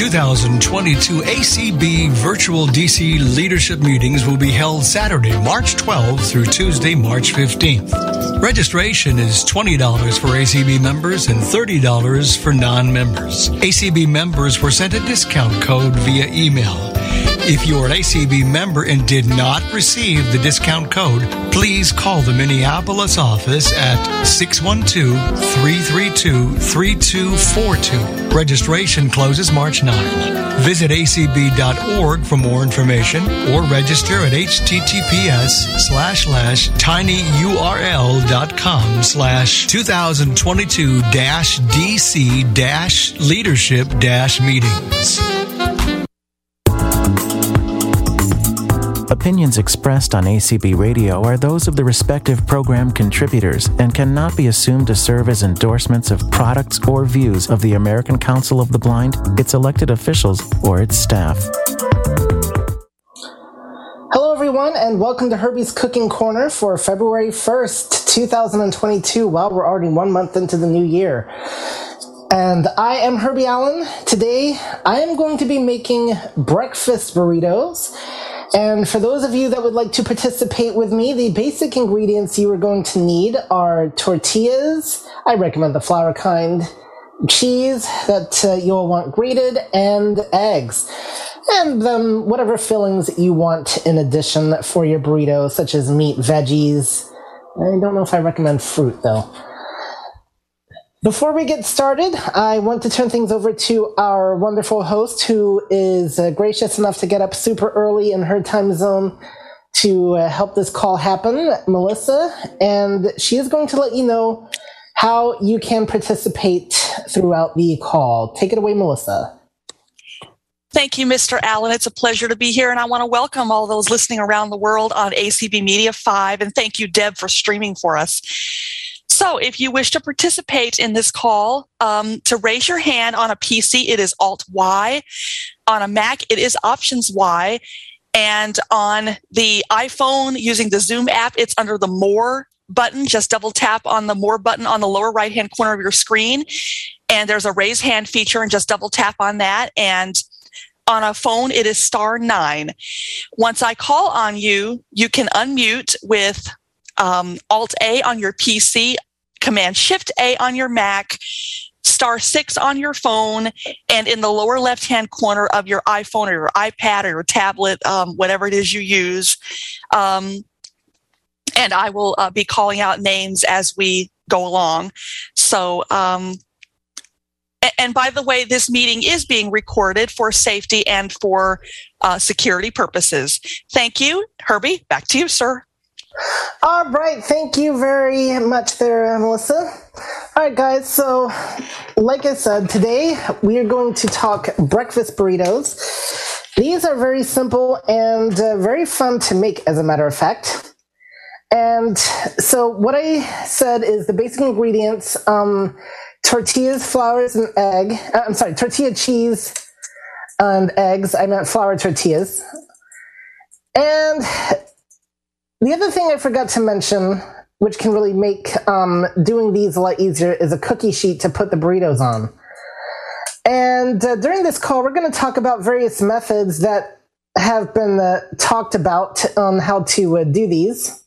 2022 ACB virtual DC leadership meetings will be held Saturday, March 12th through Tuesday, March 15th. Registration is $20 for ACB members and $30 for non-members. ACB members were sent a discount code via email. If you're an ACB member and did not receive the discount code, please call the Minneapolis office at 612 332 3242. Registration closes March 9. Visit acb.org for more information or register at https slash slash tinyurl.com slash 2022 dash DC leadership meetings. Opinions expressed on ACB Radio are those of the respective program contributors and cannot be assumed to serve as endorsements of products or views of the American Council of the Blind, its elected officials, or its staff. Hello, everyone, and welcome to Herbie's Cooking Corner for February 1st, 2022. Well, we're already one month into the new year. And I am Herbie Allen. Today, I am going to be making breakfast burritos and for those of you that would like to participate with me, the basic ingredients you are going to need are tortillas. I recommend the flour kind. Cheese that uh, you'll want grated and eggs. And then whatever fillings you want in addition for your burrito, such as meat, veggies. I don't know if I recommend fruit though. Before we get started, I want to turn things over to our wonderful host who is uh, gracious enough to get up super early in her time zone to uh, help this call happen, Melissa. And she is going to let you know how you can participate throughout the call. Take it away, Melissa. Thank you, Mr. Allen. It's a pleasure to be here, and I want to welcome all those listening around the world on ACB Media 5. And thank you, Deb, for streaming for us. So, if you wish to participate in this call, um, to raise your hand on a PC, it is Alt Y. On a Mac, it is Options Y. And on the iPhone, using the Zoom app, it's under the More button. Just double tap on the More button on the lower right hand corner of your screen. And there's a raise hand feature, and just double tap on that. And on a phone, it is star nine. Once I call on you, you can unmute with um, Alt A on your PC, Command Shift A on your Mac, star six on your phone, and in the lower left hand corner of your iPhone or your iPad or your tablet, um, whatever it is you use. Um, and I will uh, be calling out names as we go along. So, um, and by the way, this meeting is being recorded for safety and for uh, security purposes. Thank you. Herbie, back to you, sir. All right, thank you very much there, Melissa. All right, guys, so like I said, today we are going to talk breakfast burritos. These are very simple and uh, very fun to make, as a matter of fact. And so, what I said is the basic ingredients um, tortillas, flours, and egg. Uh, I'm sorry, tortilla cheese and eggs. I meant flour tortillas. And the other thing I forgot to mention, which can really make um, doing these a lot easier, is a cookie sheet to put the burritos on. And uh, during this call, we're going to talk about various methods that have been uh, talked about on how to uh, do these.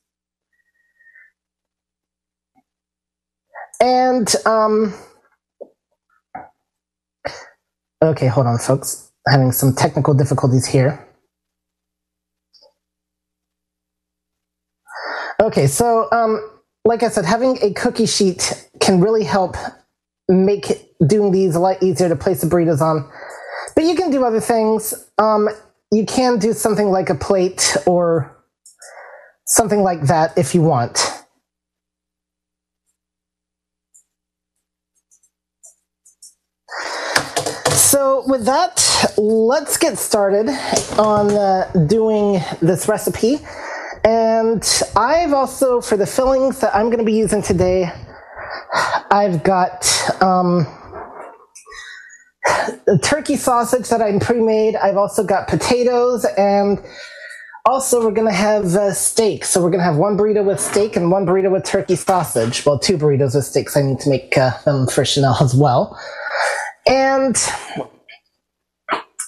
And, um, okay, hold on, folks. Having some technical difficulties here. Okay, so um, like I said, having a cookie sheet can really help make doing these a lot easier to place the burritos on. But you can do other things. Um, you can do something like a plate or something like that if you want. So, with that, let's get started on uh, doing this recipe. And I've also, for the fillings that I'm going to be using today, I've got um, turkey sausage that I'm pre-made. I've also got potatoes and also we're going to have uh, steak. So we're going to have one burrito with steak and one burrito with turkey sausage. Well, two burritos with steaks. I need to make uh, them for Chanel as well. And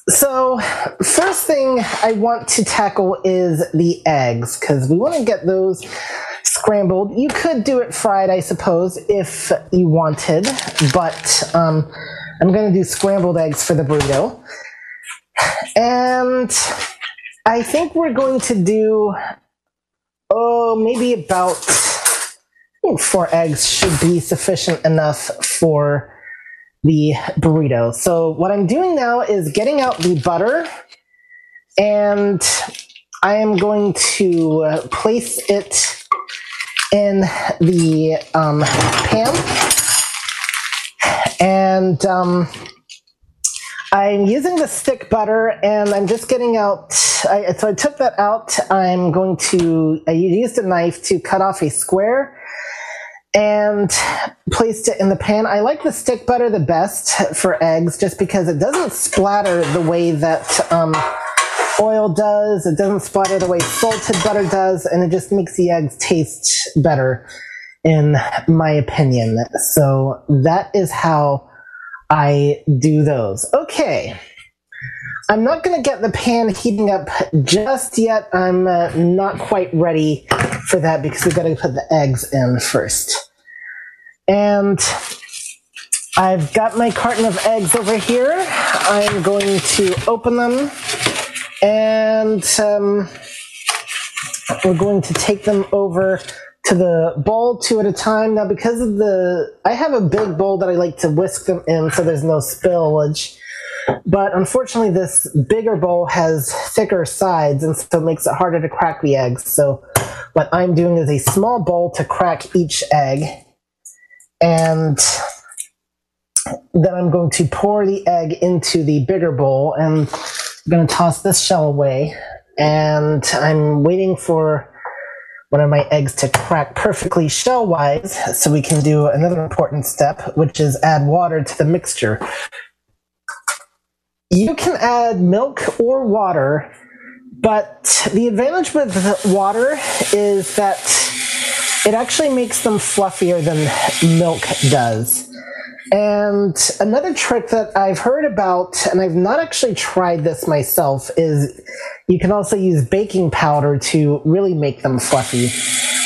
So, first thing I want to tackle is the eggs, because we want to get those scrambled. You could do it fried, I suppose, if you wanted, but um, I'm going to do scrambled eggs for the burrito. And I think we're going to do, oh, maybe about four eggs should be sufficient enough for the burrito. So what I'm doing now is getting out the butter and I am going to uh, place it in the um, pan. And um, I'm using the stick butter and I'm just getting out. I, so I took that out. I'm going to, I used a knife to cut off a square and placed it in the pan. I like the stick butter the best for eggs just because it doesn't splatter the way that um, oil does. It doesn't splatter the way salted butter does, and it just makes the eggs taste better, in my opinion. So that is how I do those. Okay. I'm not going to get the pan heating up just yet. I'm uh, not quite ready for that because we've got to put the eggs in first. And I've got my carton of eggs over here. I'm going to open them and um, we're going to take them over to the bowl two at a time. Now, because of the, I have a big bowl that I like to whisk them in so there's no spillage. But unfortunately, this bigger bowl has thicker sides, and so makes it harder to crack the eggs. So, what I'm doing is a small bowl to crack each egg, and then I'm going to pour the egg into the bigger bowl, and I'm going to toss this shell away. And I'm waiting for one of my eggs to crack perfectly shell wise so we can do another important step, which is add water to the mixture. You can add milk or water, but the advantage with water is that it actually makes them fluffier than milk does. And another trick that I've heard about, and I've not actually tried this myself, is you can also use baking powder to really make them fluffy.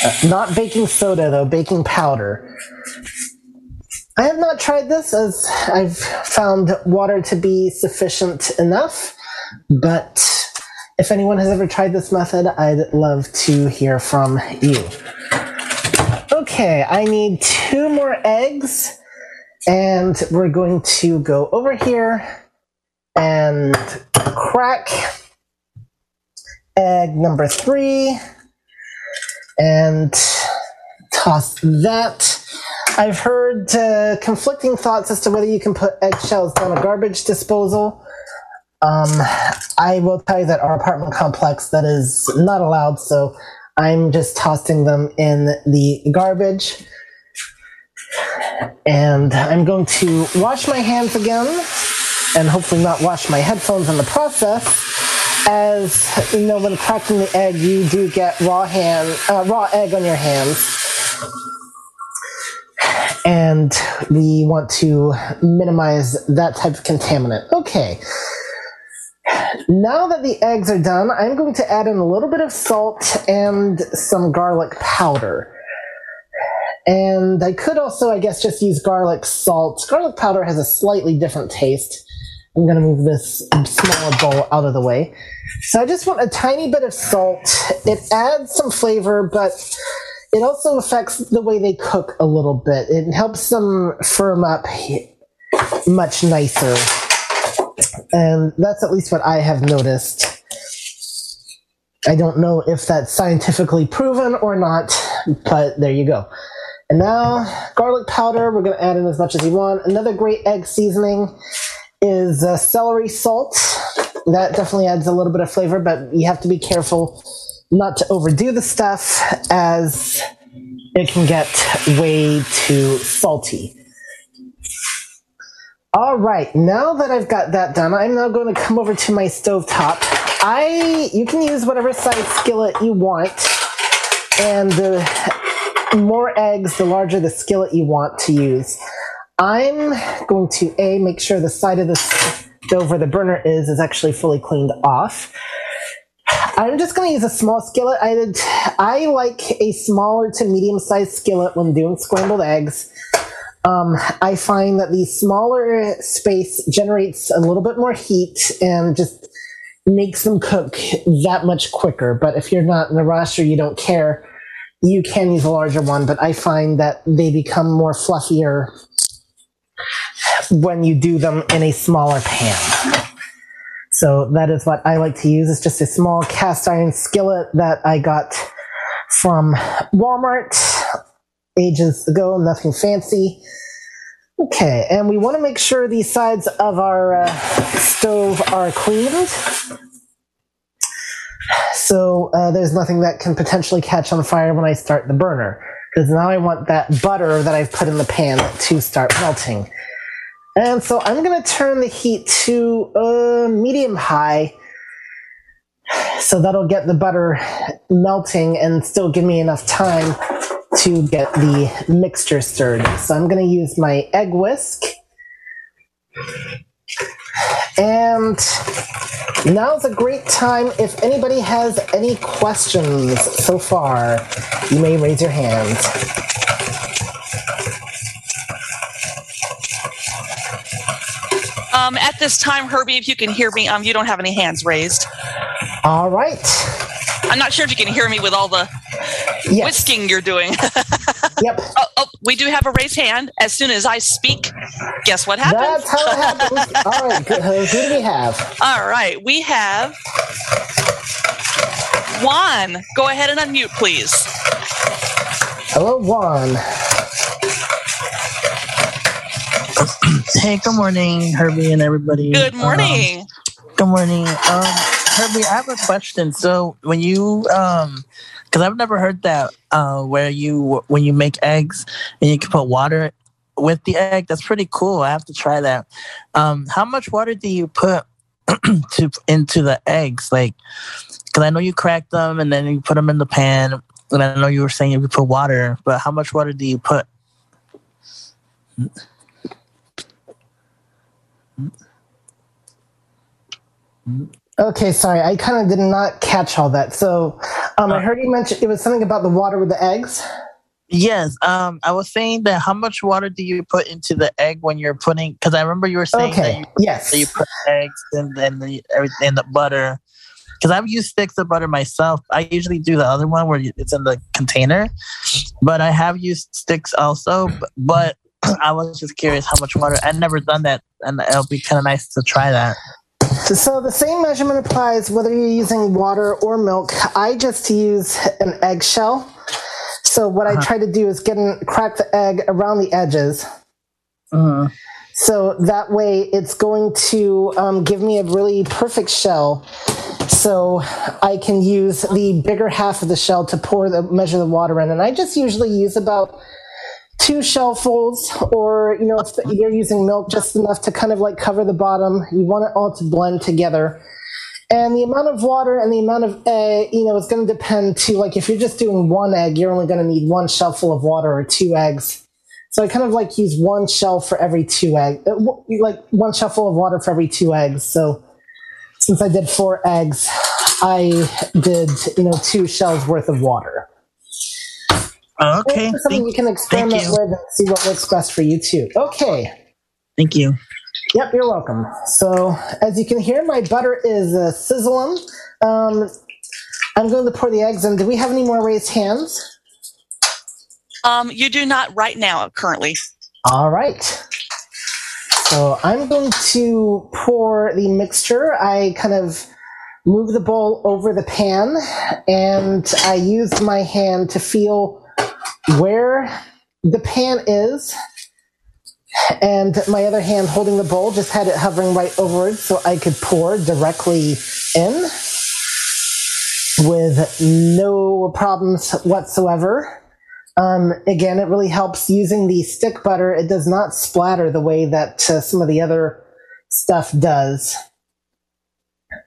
Uh, not baking soda, though, baking powder. I have not tried this as I've found water to be sufficient enough, but if anyone has ever tried this method, I'd love to hear from you. Okay, I need two more eggs, and we're going to go over here and crack egg number three and toss that I've heard uh, conflicting thoughts as to whether you can put eggshells down a garbage disposal. Um, I will tell you that our apartment complex that is not allowed, so I'm just tossing them in the garbage. And I'm going to wash my hands again and hopefully not wash my headphones in the process. As you know, when cracking the egg, you do get raw hand, uh, raw egg on your hands and we want to minimize that type of contaminant. Okay. Now that the eggs are done, I'm going to add in a little bit of salt and some garlic powder. And I could also, I guess, just use garlic salt. Garlic powder has a slightly different taste. I'm going to move this smaller bowl out of the way. So I just want a tiny bit of salt. It adds some flavor, but it also affects the way they cook a little bit. It helps them firm up much nicer. And that's at least what I have noticed. I don't know if that's scientifically proven or not, but there you go. And now, garlic powder, we're going to add in as much as you want. Another great egg seasoning is uh, celery salt. That definitely adds a little bit of flavor, but you have to be careful not to overdo the stuff as it can get way too salty. All right, now that I've got that done, I'm now going to come over to my stove top. I you can use whatever size skillet you want, and the more eggs, the larger the skillet you want to use. I'm going to a make sure the side of the stove where the burner is is actually fully cleaned off. I'm just going to use a small skillet. I I like a smaller to medium sized skillet when doing scrambled eggs. Um, I find that the smaller space generates a little bit more heat and just makes them cook that much quicker. But if you're not in a rush or you don't care, you can use a larger one. But I find that they become more fluffier when you do them in a smaller pan. So that is what I like to use. It's just a small cast iron skillet that I got from Walmart ages ago, nothing fancy. Okay, and we want to make sure the sides of our uh, stove are cleaned. So uh, there's nothing that can potentially catch on fire when I start the burner. Because now I want that butter that I've put in the pan to start melting. And so I'm going to turn the heat to uh, medium high. So that'll get the butter melting and still give me enough time to get the mixture stirred. So I'm going to use my egg whisk. And now's a great time. If anybody has any questions so far, you may raise your hand. Um, at this time, Herbie, if you can hear me, um, you don't have any hands raised. All right. I'm not sure if you can hear me with all the Yes. whisking you're doing. Yep. oh, oh, we do have a raised hand. As soon as I speak, guess what happens? That's how it happens. All right. Good. Who who do we have? All right, we have Juan. Go ahead and unmute, please. Hello, Juan. Hey, good morning, Herbie and everybody. Good Um, morning. good morning. Um, Herbie, I have a question. So when you, um, because I've never heard that, uh, where you when you make eggs and you can put water with the egg. That's pretty cool. I have to try that. Um, how much water do you put to into the eggs? Like, because I know you crack them and then you put them in the pan. And I know you were saying you put water, but how much water do you put? Okay, sorry, I kind of did not catch all that. So, um, I heard you mention it was something about the water with the eggs. Yes, um, I was saying that how much water do you put into the egg when you're putting? Because I remember you were saying that Okay, you, yes. that you put eggs and then the everything and the butter. Because I've used sticks of butter myself. I usually do the other one where it's in the container, but I have used sticks also. But I was just curious how much water. I've never done that, and it'll be kind of nice to try that. So the same measurement applies whether you're using water or milk. I just use an eggshell. So what I try to do is get and crack the egg around the edges. Mhm. So that way it's going to um, give me a really perfect shell. So I can use the bigger half of the shell to pour the measure the water in, and I just usually use about two shellfuls, or you know, if you're using milk, just enough to kind of like cover the bottom. You want it all to blend together. And the amount of water and the amount of egg, you know, is going to depend to like if you're just doing one egg, you're only going to need one shellful of water or two eggs. So I kind of like use one shell for every two egg, uh, like one shellful of water for every two eggs. So since I did four eggs, I did you know two shells worth of water. Okay, It's something thank, you can experiment you. with and see what works best for you too. Okay. thank you. Yep, you're welcome. So, as you can hear, my butter is uh, sizzling. Um, I'm going to pour the eggs in. Do we have any more raised hands? Um, you do not right now, currently. All right. So, I'm going to pour the mixture. I kind of move the bowl over the pan and I use my hand to feel where the pan is and my other hand holding the bowl just had it hovering right over it so I could pour directly in with no problems whatsoever. Um, again, it really helps using the stick butter. It does not splatter the way that uh, some of the other stuff does.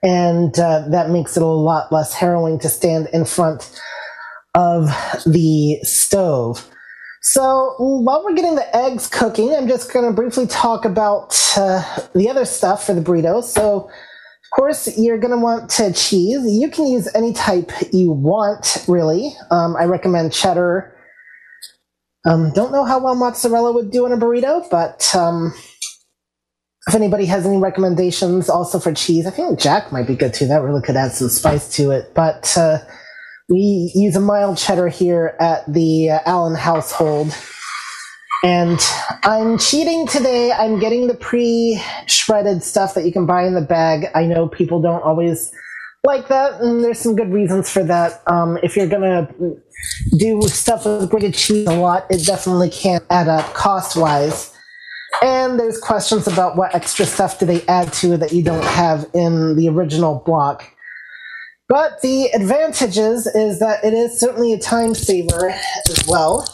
And uh, that makes it a lot less harrowing to stand in front of the stove. So while we're getting the eggs cooking, I'm just going to briefly talk about uh, the other stuff for the burrito. So, of course, you're going to want to cheese. You can use any type you want, really. Um, I recommend cheddar. Um, don't know how well mozzarella would do in a burrito, but um, if anybody has any recommendations also for cheese, I think Jack might be good too. That really could add some spice to it. But uh, we use a mild cheddar here at the uh, Allen household. And I'm cheating today. I'm getting the pre shredded stuff that you can buy in the bag. I know people don't always like that, and there's some good reasons for that. Um, if you're going to do stuff with grated cheese a lot, it definitely can't add up cost wise. And there's questions about what extra stuff do they add to that you don't have in the original block. But the advantages is that it is certainly a time saver as well.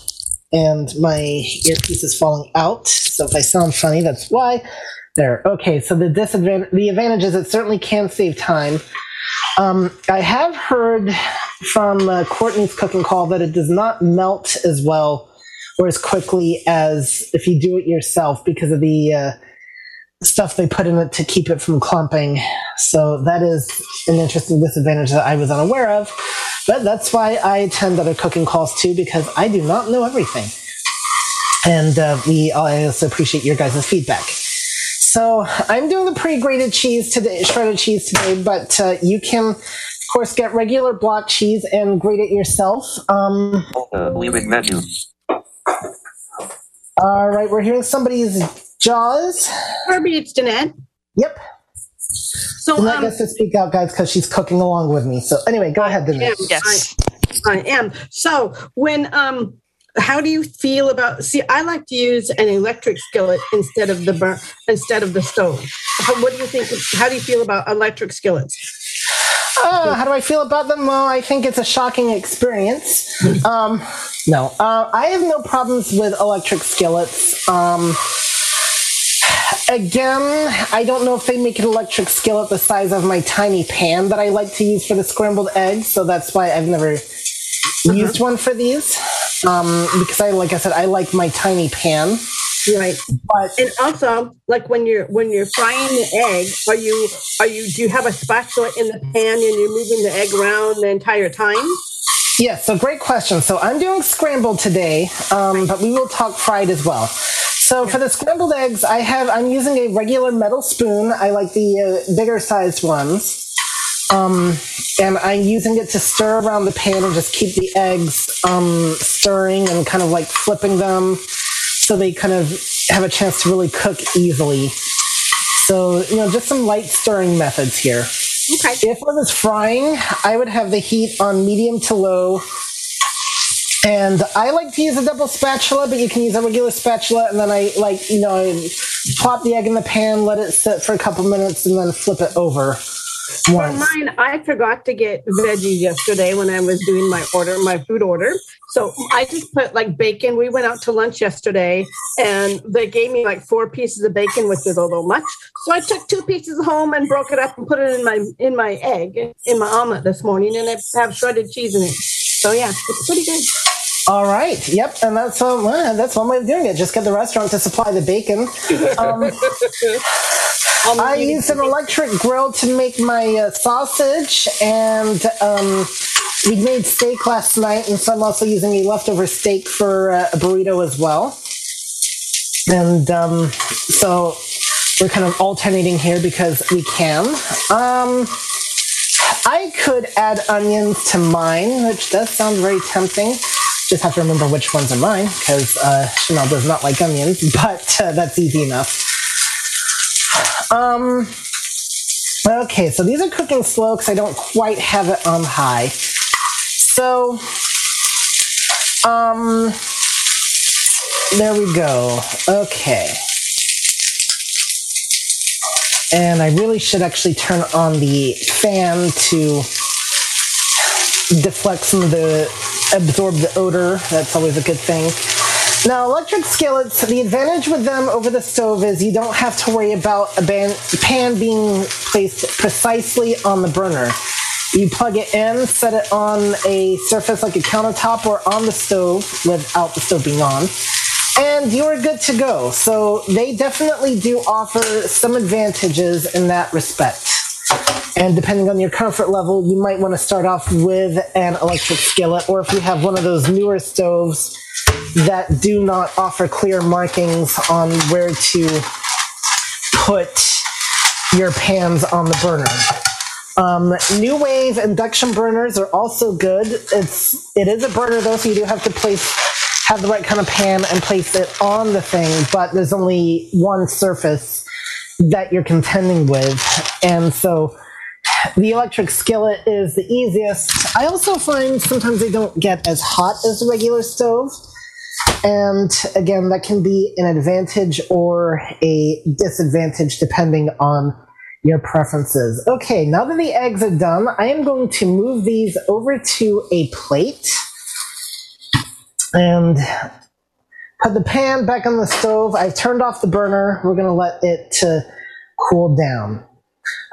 And my earpiece is falling out, so if I sound funny, that's why. There. Okay, so the disadvantage, the advantage is it certainly can save time. Um, I have heard from uh, Courtney's cooking call that it does not melt as well or as quickly as if you do it yourself because of the uh, stuff they put in it to keep it from clumping. So that is an interesting disadvantage that I was unaware of. But that's why I attend other cooking calls too, because I do not know everything. And uh, we, I also appreciate your guys' feedback. So I'm doing the pre-grated cheese today, shredded cheese today, but uh, you can, of course, get regular block cheese and grate it yourself. Um, uh, leaving menu. All right, we're hearing somebody's JAWS. Herbie, it's Danette. Yep. So Danette um, gets to speak out, guys, because she's cooking along with me. So anyway, go ahead, Danette. yeah, Yes. I, I am. So when um how do you feel about see I like to use an electric skillet instead of the burn instead of the stove. How, what do you think how do you feel about electric skillets? Uh, how do I feel about them? Well, I think it's a shocking experience. Um, no, uh, I have no problems with electric skillets. Um, again, I don't know if they make an electric skillet the size of my tiny pan that I like to use for the scrambled eggs, so that's why I've never used one for these. Um, because I, like I said, I like my tiny pan. Right. But And also, like when you're when you're frying the egg, are you are you do you have a spatula in the pan and you're moving the egg around the entire time? Yeah, so great question. So I'm doing scrambled today, um, but we will talk fried as well. So for the scrambled eggs, I have I'm using a regular metal spoon. I like the uh, bigger sized ones. Um, and I'm using it to stir around the pan and just keep the eggs um, stirring and kind of like flipping them so they kind of have a chance to really cook easily. So, you know, just some light stirring methods here. Okay. If I was frying, I would have the heat on medium to low. And I like to use a double spatula, but you can use a regular spatula. And then I like, you know, I plop the egg in the pan, let it sit for a couple minutes, and then flip it over For mine, I forgot to get veggies yesterday when I was doing my order, my food order. So I just put like bacon. We went out to lunch yesterday and they gave me like four pieces of bacon, which is a little much. So I took two pieces home and broke it up and put it in my in my egg in my omelet this morning and I have shredded cheese in it. So yeah, it's pretty good. All right. Yep. And that's um, uh, that's one way of doing it. Just get the restaurant to supply the bacon. Um, Um, I used an electric grill to make my uh, sausage, and um, we made steak last night, and so I'm also using a leftover steak for uh, a burrito as well. And um, so we're kind of alternating here because we can. Um, I could add onions to mine, which does sound very tempting. Just have to remember which ones are mine because uh, Chanel does not like onions, but uh, that's easy enough. Um, okay, so these are cooking slow because I don't quite have it on high. So, um, there we go. Okay. And I really should actually turn on the fan to deflect some of the absorb the odor. That's always a good thing. Now, electric skillets, the advantage with them over the stove is you don't have to worry about a ban- pan being placed precisely on the burner. You plug it in, set it on a surface like a countertop or on the stove without the stove being on, and you're good to go. So they definitely do offer some advantages in that respect. And depending on your comfort level, you might want to start off with an electric skillet, or if you have one of those newer stoves that do not offer clear markings on where to put your pans on the burner. Um, NuWave induction burners are also good. It's it is a burner though, so you do have to place have the right kind of pan and place it on the thing. But there's only one surface that you're contending with, and so the electric skillet is the easiest. I also find sometimes they don't get as hot as the regular stove. And again, that can be an advantage or a disadvantage depending on your preferences. Okay, now that the eggs are done, I am going to move these over to a plate and put the pan back on the stove. I've turned off the burner. We're going to let it cool down.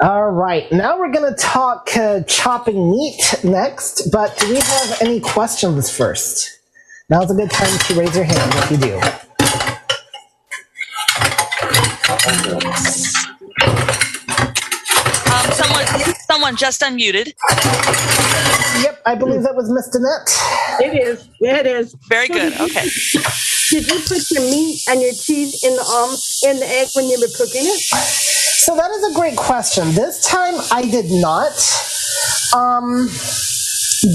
All right, now we're going to talk uh, chopping meat next, but do we have any questions first? Now's a good time to raise your hand if you do. Someone just unmuted. Yep, I believe that was Miss Danette. It is. Yeah, it is. Very good. Okay. Did you put your meat and your cheese in the um in the egg when you were cooking it? So that is a great question. This time I did not. Um,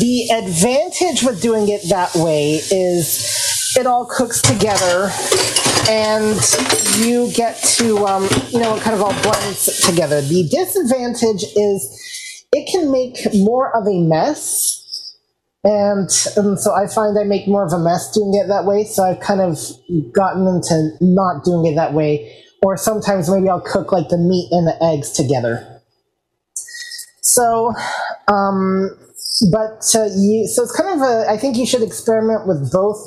the advantage with doing it that way is it all cooks together and you get to, um, you know, it kind of all blends together. The disadvantage is it can make more of a mess. And, and so I find I make more of a mess doing it that way. So I've kind of gotten into not doing it that way. Or sometimes maybe I'll cook like the meat and the eggs together. So, um, but uh, you, so it's kind of a, I think you should experiment with both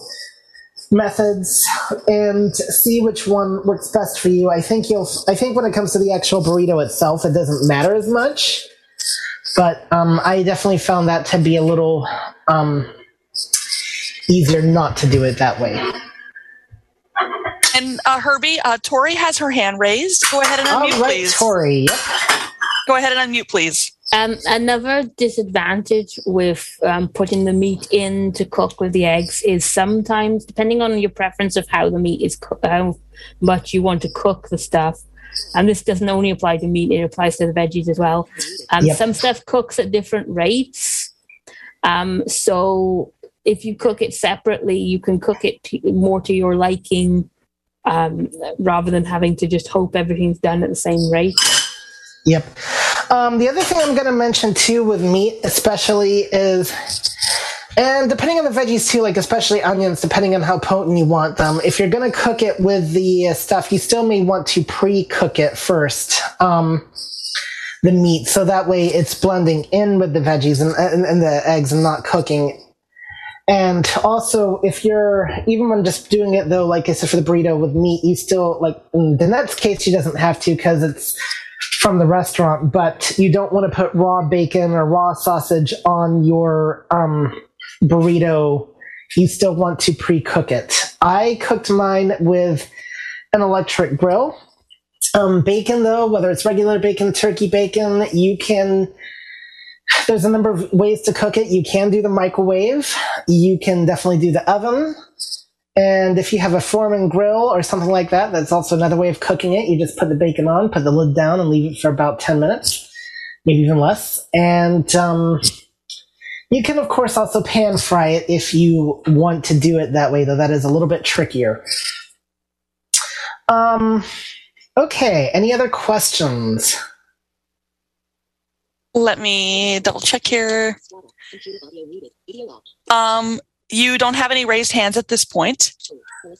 methods and see which one works best for you. I think you'll, I think when it comes to the actual burrito itself, it doesn't matter as much. But um, I definitely found that to be a little um, easier not to do it that way. And uh, Herbie, uh, Tori has her hand raised. Go ahead and unmute, right, please. Tori. Yep. Go ahead and unmute, please. Um, another disadvantage with um, putting the meat in to cook with the eggs is sometimes, depending on your preference of how the meat is, co- how much you want to cook the stuff, and this doesn't only apply to meat; it applies to the veggies as well. Um, Yep. Some stuff cooks at different rates, um, so if you cook it separately, you can cook it to, more to your liking, um, rather than having to just hope everything's done at the same rate. Yep. Um, the other thing I'm going to mention too with meat, especially, is, and depending on the veggies too, like especially onions, depending on how potent you want them. If you're to cook it with the stuff, you still may want to pre-cook it first. Um, the meat, so that way it's blending in with the veggies and, and, and the eggs and not cooking. And also, if you're even when just doing it though, like I said for the burrito with meat, you still like in Danette's case, she doesn't have to because it's from the restaurant, but you don't want to put raw bacon or raw sausage on your um, burrito. You still want to pre-cook it. I cooked mine with an electric grill. Um, bacon, though, whether it's regular bacon, turkey bacon, you can. There's a number of ways to cook it. You can do the microwave. You can definitely do the oven. And if you have a Foreman grill or something like that, that's also another way of cooking it. You just put the bacon on, put the lid down, and leave it for about 10 minutes, maybe even less. And um, you can, of course, also pan fry it if you want to do it that way, though that is a little bit trickier. Um, okay, any other questions? Let me double check here. Um, you don't have any raised hands at this point.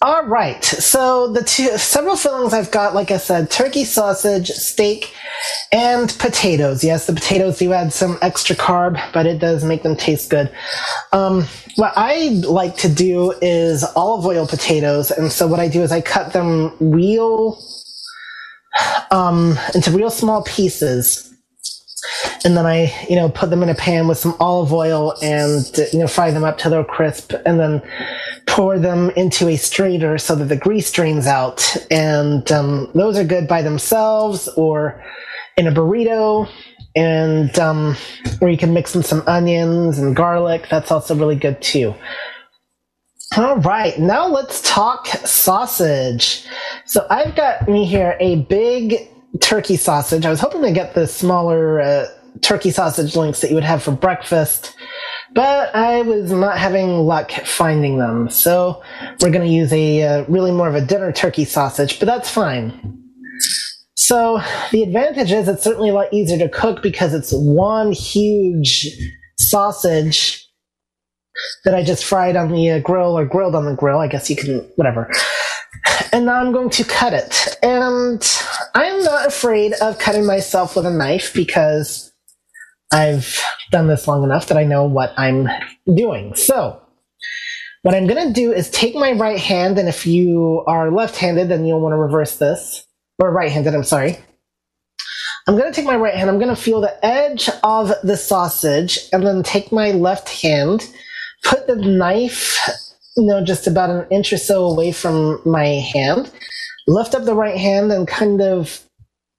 All right. So the two several fillings I've got, like I said, turkey sausage, steak, and potatoes. Yes, the potatoes do add some extra carb, but it does make them taste good. Um, what I like to do is olive oil potatoes, and so what I do is I cut them real um, into real small pieces. And then I, you know, put them in a pan with some olive oil and, you know, fry them up till they're crisp and then pour them into a strainer so that the grease drains out. And um, those are good by themselves or in a burrito. And, um, or you can mix in some onions and garlic. That's also really good too. All right, now let's talk sausage. So I've got me here a big turkey sausage. I was hoping to get the smaller uh, turkey sausage links that you would have for breakfast, but I was not having luck finding them. So we're going to use a uh, really more of a dinner turkey sausage, but that's fine. So the advantage is it's certainly a lot easier to cook because it's one huge sausage that I just fried on the uh, grill or grilled on the grill. I guess you can, whatever. And now I'm going to cut it. And I'm not afraid of cutting myself with a knife because I've done this long enough that I know what I'm doing. So, what I'm going to do is take my right hand, and if you are left handed, then you'll want to reverse this. Or right handed, I'm sorry. I'm going to take my right hand, I'm going to feel the edge of the sausage, and then take my left hand, put the knife, you know, just about an inch or so away from my hand, lift up the right hand, and kind of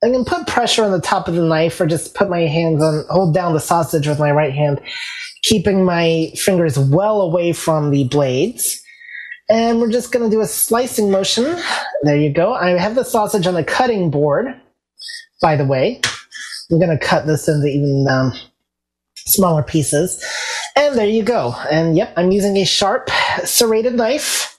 I can put pressure on the top of the knife or just put my hands on, hold down the sausage with my right hand, keeping my fingers well away from the blades. And we're just going to do a slicing motion. There you go. I have the sausage on the cutting board, by the way. I'm going to cut this into even um, smaller pieces. And there you go. And yep, I'm using a sharp serrated knife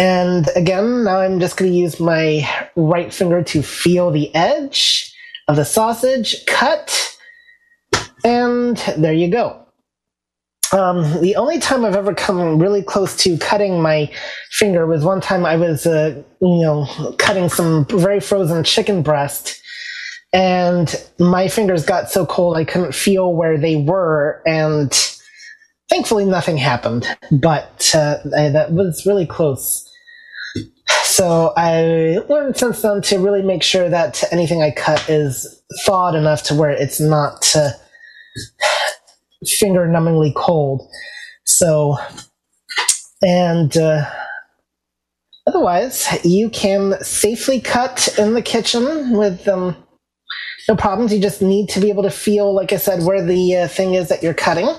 and again, now I'm just going to use my right finger to feel the edge of the sausage, cut, and there you go. Um, the only time I've ever come really close to cutting my finger was one time I was, uh, you know, cutting some very frozen chicken breast, and my fingers got so cold I couldn't feel where they were, and thankfully nothing happened. But uh, that was really close. So I learned since then to really make sure that anything I cut is thawed enough to where it's not uh, finger numbingly cold. So, and uh, otherwise, you can safely cut in the kitchen with um, no problems. You just need to be able to feel, like I said, where the uh, thing is that you're cutting.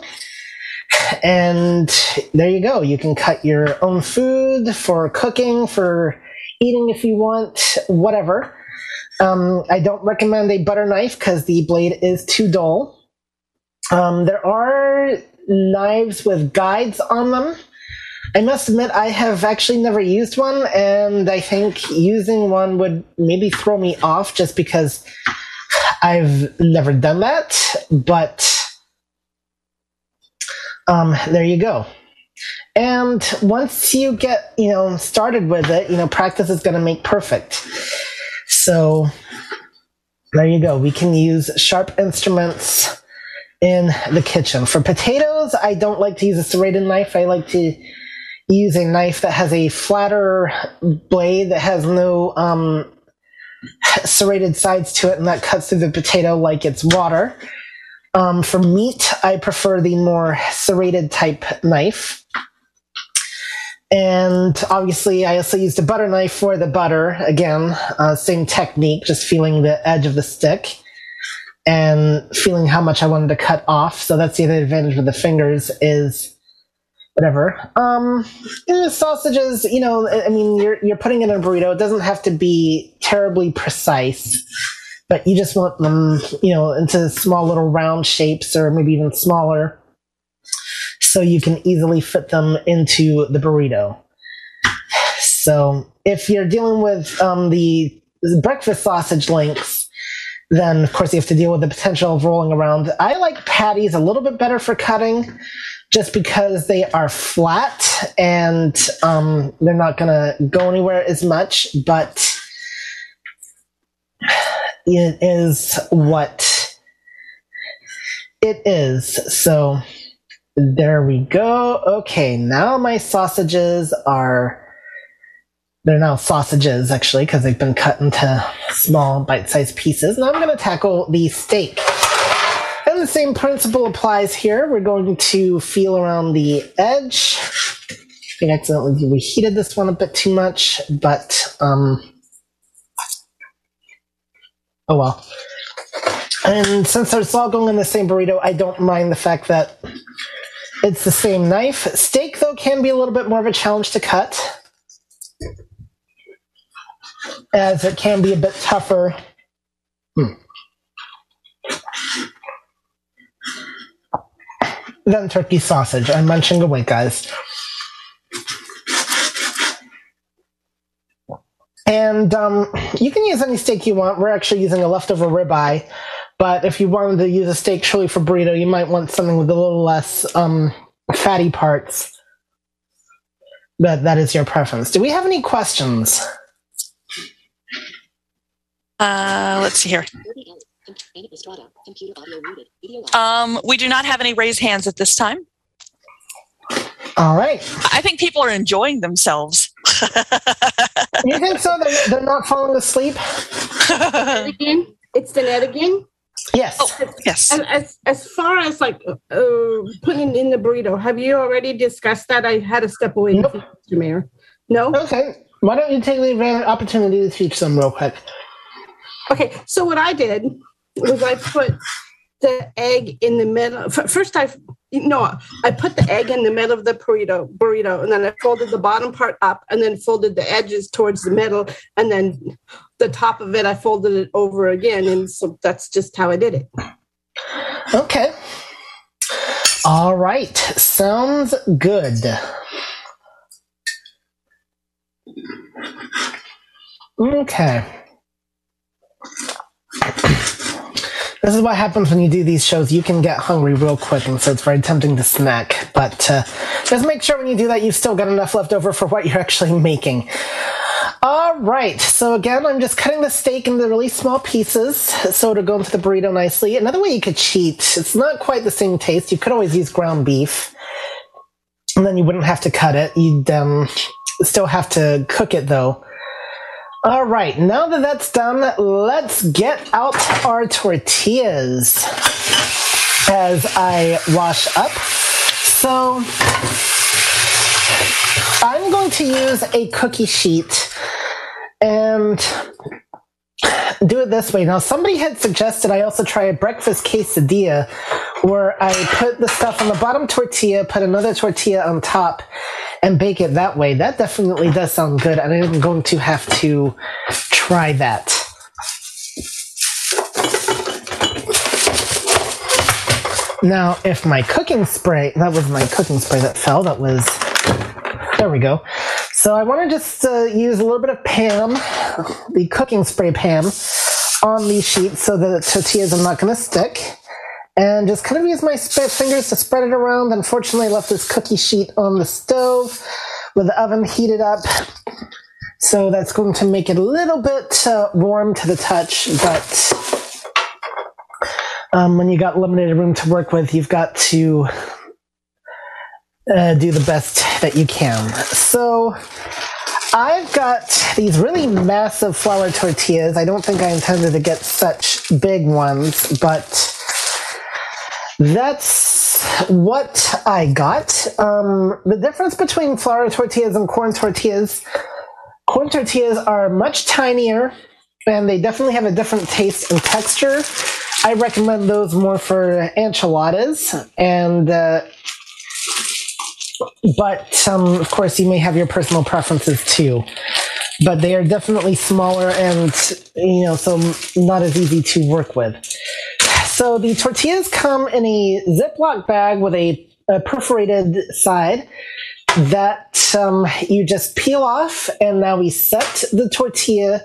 And there you go. You can cut your own food for cooking, for eating if you want, whatever. Um, I don't recommend a butter knife because the blade is too dull. Um, there are knives with guides on them. I must admit, I have actually never used one, and I think using one would maybe throw me off just because I've never done that. But um, there you go. And once you get, you know, started with it, you know, practice is going to make perfect. So there you go. We can use sharp instruments in the kitchen. For potatoes, I don't like to use a serrated knife. I like to use a knife that has a flatter blade that has no um, serrated sides to it and that cuts through the potato like it's water. Um, for meat, I prefer the more serrated type knife. And obviously, I also used a butter knife for the butter. Again, uh, same technique, just feeling the edge of the stick and feeling how much I wanted to cut off. So that's the other advantage with the fingers is whatever. Um, sausages, you know, I mean, you're you're putting in a burrito. It doesn't have to be terribly precise but you just want them, you know, into small little round shapes or maybe even smaller so you can easily fit them into the burrito. So if you're dealing with um, the breakfast sausage links, then of course you have to deal with the potential of rolling around. I like patties a little bit better for cutting just because they are flat and um, they're not going to go anywhere as much, but it is what it is. So there we go. Okay, now my sausages are. They're now sausages, actually, because they've been cut into small bite sized pieces. Now I'm going to tackle the steak. And the same principle applies here. We're going to feel around the edge. I think I accidentally reheated this one a bit too much, but um, oh well. And since it's all going in the same burrito, I don't mind the fact that it's the same knife. Steak, though, can be a little bit more of a challenge to cut, as it can be a bit tougher. Hmm. Than turkey sausage. I'm munching away, guys. And um, you can use any steak you want. We're actually using a leftover ribeye. But if you wanted to use a steak chili for burrito, you might want something with a little less um, fatty parts. But that is your preference. Do we have any questions? Uh, let's see here. Um, we do not have any raised hands at this time. All right. I think people are enjoying themselves. You think so? They're, they're not falling asleep? again, it's Danette again. Yes. Oh, yes. And as as far as like uh, putting in the burrito, have you already discussed that? I had to step away, Nope. Mr. Mayor. No. Okay. Why don't you take the advan- opportunity to teach them real quick? Okay, so what I did was I put the egg in the middle. First, I no, I put the egg in the middle of the burrito, burrito, and then I folded the bottom part up, and then folded the edges towards the middle, and then the top of it I folded it over again, and so that's just how I did it. Okay. All right. Sounds good. Okay. This is what happens when you do these shows. You can get hungry real quick, and so it's very tempting to snack. But uh, just make sure when you do that, you've still got enough left over for what you're actually making. All right. So again, I'm just cutting the steak into really small pieces so it'll go into the burrito nicely. Another way you could cheat, it's not quite the same taste. You could always use ground beef. And then you wouldn't have to cut it. You'd um, still have to cook it though. All right. Now that that's done, let's get out our tortillas as I wash up. So I'm going to use a cookie sheet and do it this way. Now, somebody had suggested I also try a breakfast quesadilla where I put the stuff on the bottom tortilla, put another tortilla on top, and bake it that way. That definitely does sound good, and I'm going to have to try that. Now, if my cooking spray, that was my cooking spray that fell, that was, there we go. So I want to just uh, use a little bit of Pam, the cooking spray Pam, on these sheets so the tortillas are not going to stick. And just kind of use my fingers to spread it around. Unfortunately, I left this cookie sheet on the stove with the oven heated up. So that's going to make it a little bit uh, warm to the touch, but um, when you got limited room to work with, you've got to uh, do the best that you can. So I've got these really massive flour tortillas. I don't think I intended to get such big ones, but that's what I got. Um, the difference between flour tortillas and corn tortillas corn tortillas are much tinier and they definitely have a different taste and texture. I recommend those more for enchiladas and uh, but um, of course you may have your personal preferences too. But they are definitely smaller and you know so not as easy to work with. So the tortillas come in a ziploc bag with a, a perforated side that um, you just peel off and now we set the tortilla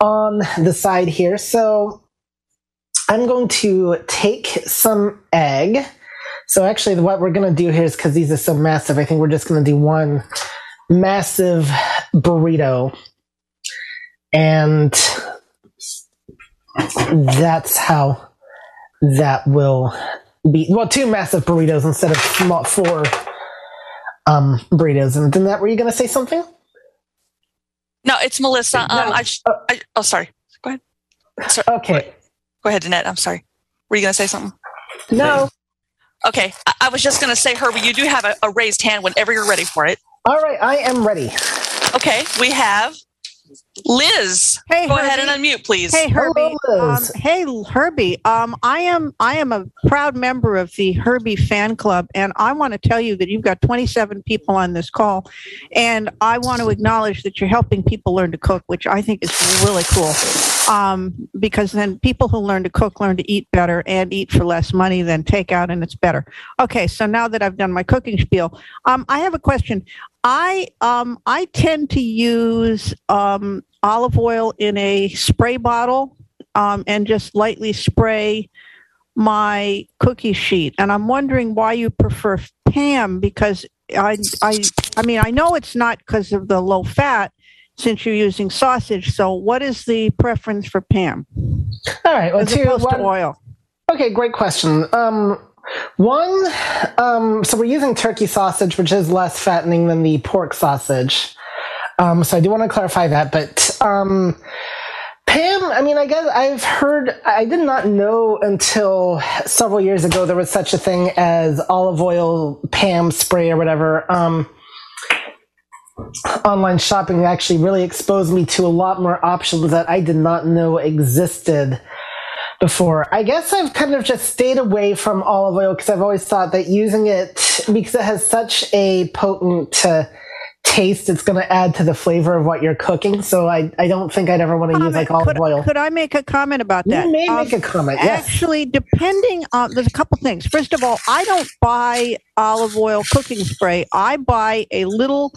on the side here. So i'm going to take some egg so actually, what we're going to do here is because these are so massive, I think we're just going to do one massive burrito. And that's how that will be. Well, two massive burritos instead of small, four um, burritos. And then that, were you going to say something? No, it's Melissa. Um, No. I, I, oh, sorry. Go ahead. Sorry. Okay. Go ahead, Danette. I'm sorry. Were you going to say something? No. Okay, I, I was just going to say, Herbie, you do have a, a raised hand whenever you're ready for it. All right, I am ready. Okay, we have Liz. Hey, Go Herbie. ahead and unmute, please. Hey Herbie. Hello, Um, hey Herbie. Um, I am I am a proud member of the Herbie fan club, and I want to tell you that you've got 27 people on this call, and I want to acknowledge that you're helping people learn to cook, which I think is really cool. Um, because then people who learn to cook learn to eat better and eat for less money than takeout, and it's better. Okay, so now that I've done my cooking spiel, um, I have a question. I um I tend to use um olive oil in a spray bottle um, and just lightly spray my cookie sheet. And I'm wondering why you prefer Pam because I I I mean I know it's not because of the low fat since you're using sausage. So what is the preference for Pam All right, well, as two, opposed to oil? Okay, great question. Um, one, um, so we're using turkey sausage, which is less fattening than the pork sausage. Um, so I do want to clarify that. But um, Pam, I mean, I guess I've heard, I did not know until several years ago there was such a thing as olive oil Pam spray or whatever. Um, online shopping actually really exposed me to a lot more options that I did not know existed before. I guess I've kind of just stayed away from olive oil because I've always thought that using it because it has such a potent uh, taste, it's going to add to the flavor of what you're cooking. So I, I don't think I'd ever want to use like olive could, oil. could I make a comment about that? You may Um, make a comment. Yes. Actually, depending on, there's a couple things. First of all, I don't buy olive oil cooking spray. I buy a little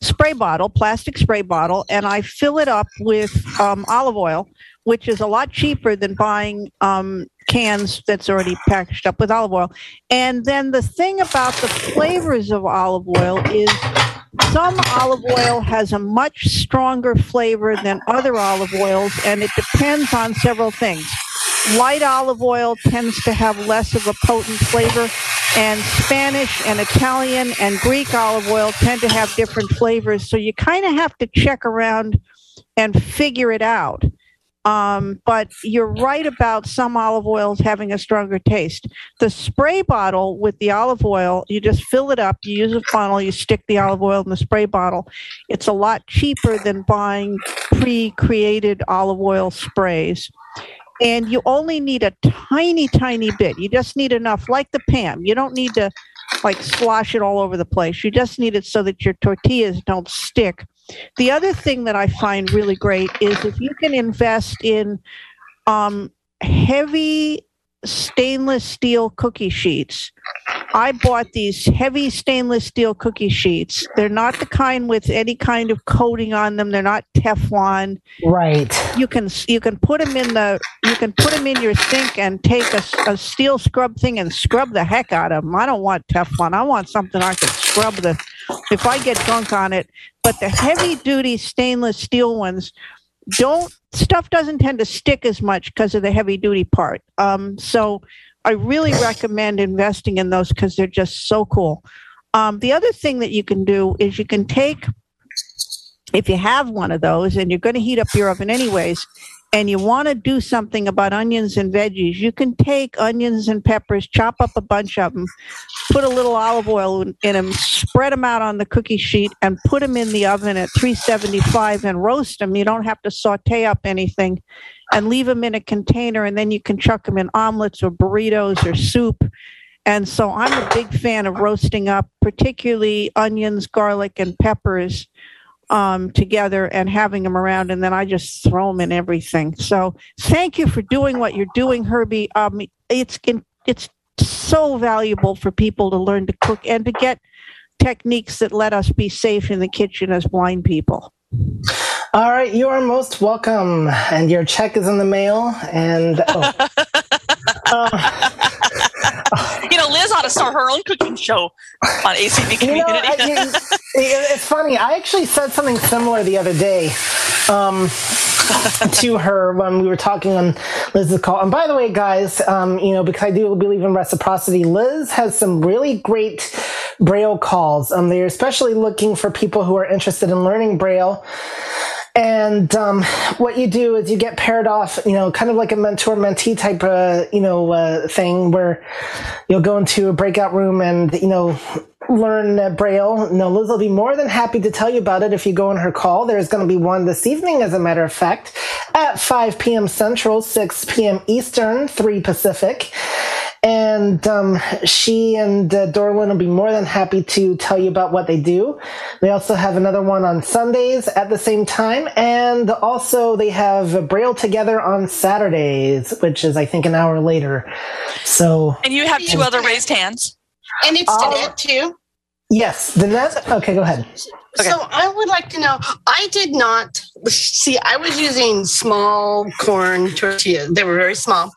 spray bottle, plastic spray bottle, and I fill it up with um, olive oil, which is a lot cheaper than buying um, cans that's already packaged up with olive oil. And then the thing about the flavors of olive oil is some olive oil has a much stronger flavor than other olive oils, and it depends on several things. Light olive oil tends to have less of a potent flavor, and Spanish and Italian and Greek olive oil tend to have different flavors. So you kind of have to check around and figure it out. Um, but you're right about some olive oils having a stronger taste. The spray bottle with the olive oil, you just fill it up, you use a funnel, you stick the olive oil in the spray bottle. It's a lot cheaper than buying pre created olive oil sprays. And you only need a tiny, tiny bit. You just need enough, like the Pam. You don't need to like slosh it all over the place. You just need it so that your tortillas don't stick. The other thing that I find really great is if you can invest in um, heavy stainless steel cookie sheets. I bought these heavy stainless steel cookie sheets. They're not the kind with any kind of coating on them. They're not Teflon. Right. You can you can put them in the you can put them in your sink and take a, a steel scrub thing and scrub the heck out of them. I don't want Teflon. I want something I can scrub the if I get gunk on it. But the heavy duty stainless steel ones don't stuff doesn't tend to stick as much because of the heavy duty part. Um, so I really recommend investing in those because they're just so cool. Um, the other thing that you can do is you can take, if you have one of those and you're going to heat up your oven anyways, and you want to do something about onions and veggies, you can take onions and peppers, chop up a bunch of them, put a little olive oil in, them, spread them out on the cookie sheet, and put them in the oven at 375 and roast them. You don't have to saute up anything and leave them in a container, and then you can chuck them in omelets or burritos or soup. And so I'm a big fan of roasting up, particularly onions, garlic, and peppers um, together and having them around, and then I just throw them in everything. So thank you for doing what you're doing, Herbie. Um, it's it's so valuable for people to learn to cook and to get techniques that let us be safe in the kitchen as blind people. All right, you are most welcome, and your check is in the mail. And oh. uh, Liz ought to start her own cooking show on ACB you know, Community. I it- it's funny. I actually said something similar the other day um, to her when we were talking on Liz's call. And by the way, guys, um, you know, because I do believe in reciprocity, Liz has some really great Braille calls. Um, they're especially looking for people who are interested in learning Braille. And um, what you do is you get paired off, you know, kind of like a mentor mentee type, you know, uh, thing where you'll go into a breakout room and, you know, learn uh, Braille. No, Liz will be more than happy to tell you about it if you go on her call. There's going to be one this evening, as a matter of fact, at 5 p.m. Central, 6 p.m. Eastern, 3 Pacific. And um, she and uh, Dorlin will be more than happy to tell you about what they do. They also have another one on Sundays at the same time. And also, they have Braille Together on Saturdays, which is, I think, an hour later. So. And you have two other raised hands. And it's Oh. Danette too. Yes, Danette. Okay, go ahead. Okay. So I would like to know. I did not see. I was using small corn tortillas. They were very small.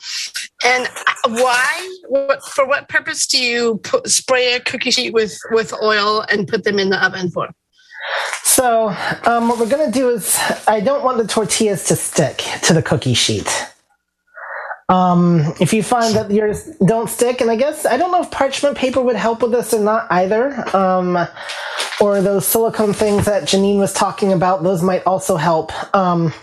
And why? What, for what purpose do you put, spray a cookie sheet with with oil and put them in the oven for? So, um, what we're going to do is, I don't want the tortillas to stick to the cookie sheet. Um, if you find that yours don't stick, and I guess I don't know if parchment paper would help with this or not either, um, or those silicone things that Janine was talking about, those might also help. Um,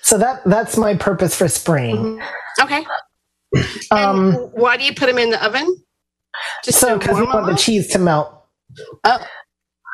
so that that's my purpose for spraying. Okay. Um, and why do you put them in the oven? Just so because we want the cheese to melt. Oh.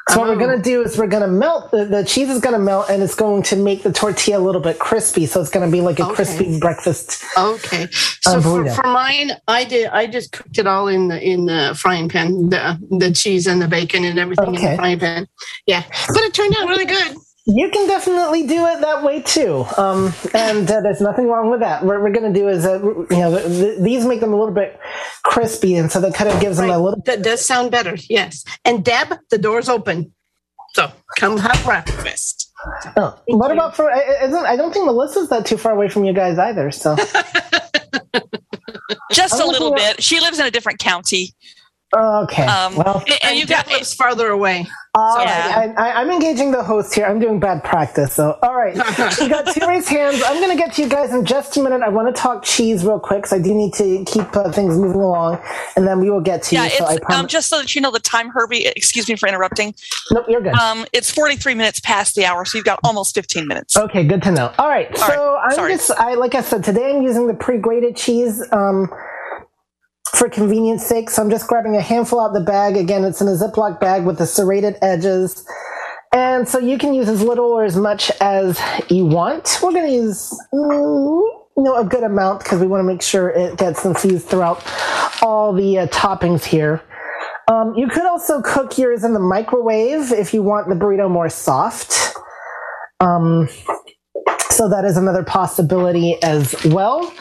So what we're Oh. gonna do is we're gonna melt the, the cheese is gonna melt and it's going to make the tortilla a little bit crispy. So it's gonna be like a Okay. crispy breakfast. Okay. So for, for mine, I did. I just cooked it all in the in the frying pan, the the cheese and the bacon and everything in the frying pan. Yeah, but it turned out really good. You can definitely do it that way too, um, and uh, there's nothing wrong with that. What we're gonna do is, uh, you know, th- th- these make them a little bit crispy, and so that kind of gives them a little. That does sound better. Yes. And Deb, the door's open. So come have breakfast. Oh, what about for? I- I- Isn't I don't think Melissa's that too far away from you guys either. So Just I'm a little at- bit. She lives in a different county. Okay, Um, well. and, and And you got lives farther away. All Yeah. right, I, I, I'm engaging the host here. I'm doing bad practice. So, all right, we got two raised hands. I'm going to get to you guys in just a minute. I want to talk cheese real quick, because I do need to keep uh, things moving along, and then we will get to yeah. you. So I It's um, just so that you know the time, Herbie. Excuse me for interrupting. nope, you're good. Um, it's 43 minutes past the hour, so you've got almost 15 minutes. Okay, good to know. All right, All so right, I'm sorry. just, I like I said, today I'm using the pre-grated cheese um, for convenience sake. So I'm just grabbing a handful out the bag. Again, it's in a Ziploc bag with the serrated edges. And so you can use as little or as much as you want. We're going to use, mm, you know, a good amount because we want to make sure it gets infused throughout all the uh, toppings here. Um, you could also cook yours in the microwave if you want the burrito more soft. Um, so that is another possibility as well.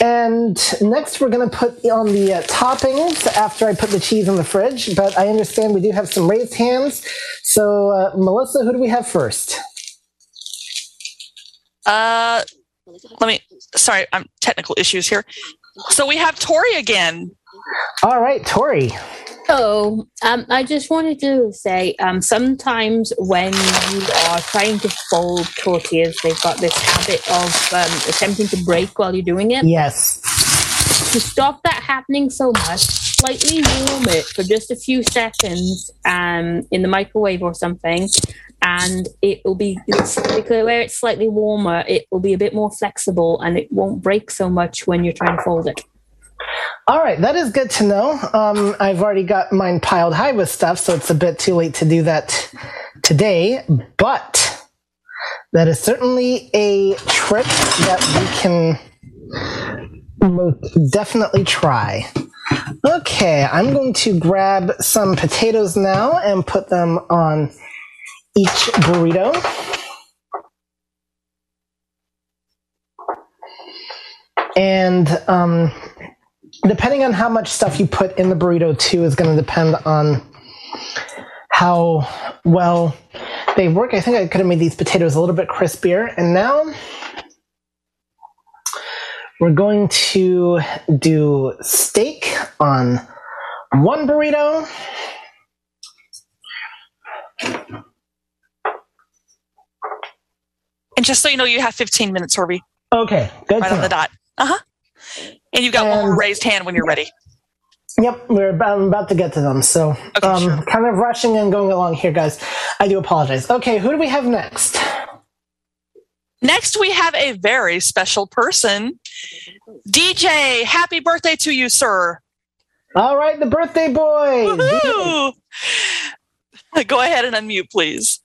And next, we're going to put on the uh, toppings after I put the cheese in the fridge. But I understand we do have some raised hands. So, uh, Melissa, who do we have first? Uh, let me. Sorry, I'm technical issues here. So we have Tori again. All right, Tori. So, um, I just wanted to say, um, sometimes when you are trying to fold tortillas, they've got this habit of um, attempting to break while you're doing it. Yes. To stop that happening so much, slightly warm it for just a few seconds um, in the microwave or something, and it will be because where it's slightly warmer, it will be a bit more flexible and it won't break so much when you're trying to fold it. All right, that is good to know. Um, I've already got mine piled high with stuff, so it's a bit too late to do that today. But that is certainly a trick that we can most definitely try. Okay, I'm going to grab some potatoes now and put them on each burrito. And um, depending on how much stuff you put in the burrito too is going to depend on how well they work. I think I could have made these potatoes a little bit crispier. And now we're going to do steak on one burrito. And just so you know, you have 15 minutes, Herbie, Okay, good. right on the dot. Uh huh. And you've got one more raised hand when you're ready. Yep, we're about, I'm about to get to them. So, Okay, um, sure. kind of rushing and going along here, guys. I do apologize. Okay, who do we have next? Next, we have a very special person. DJ, happy birthday to you, sir. All right, the birthday boy. Go ahead and unmute, please.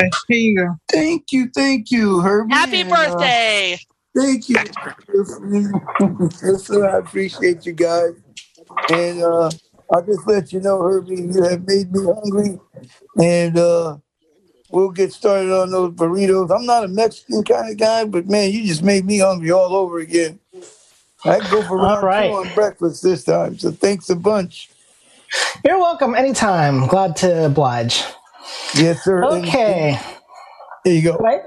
Okay, here you go. Thank you, thank you, Herbie. Happy and, uh, birthday. thank you. yes, sir, I appreciate you guys. And uh, I'll just let you know, Herbie, you have made me hungry. And uh, we'll get started on those burritos. I'm not a Mexican kind of guy, but man, you just made me hungry all over again. I go for round right. two on breakfast this time. So thanks a bunch. You're welcome anytime. Glad to oblige. Yes, sir. And- Okay. there you go. Right?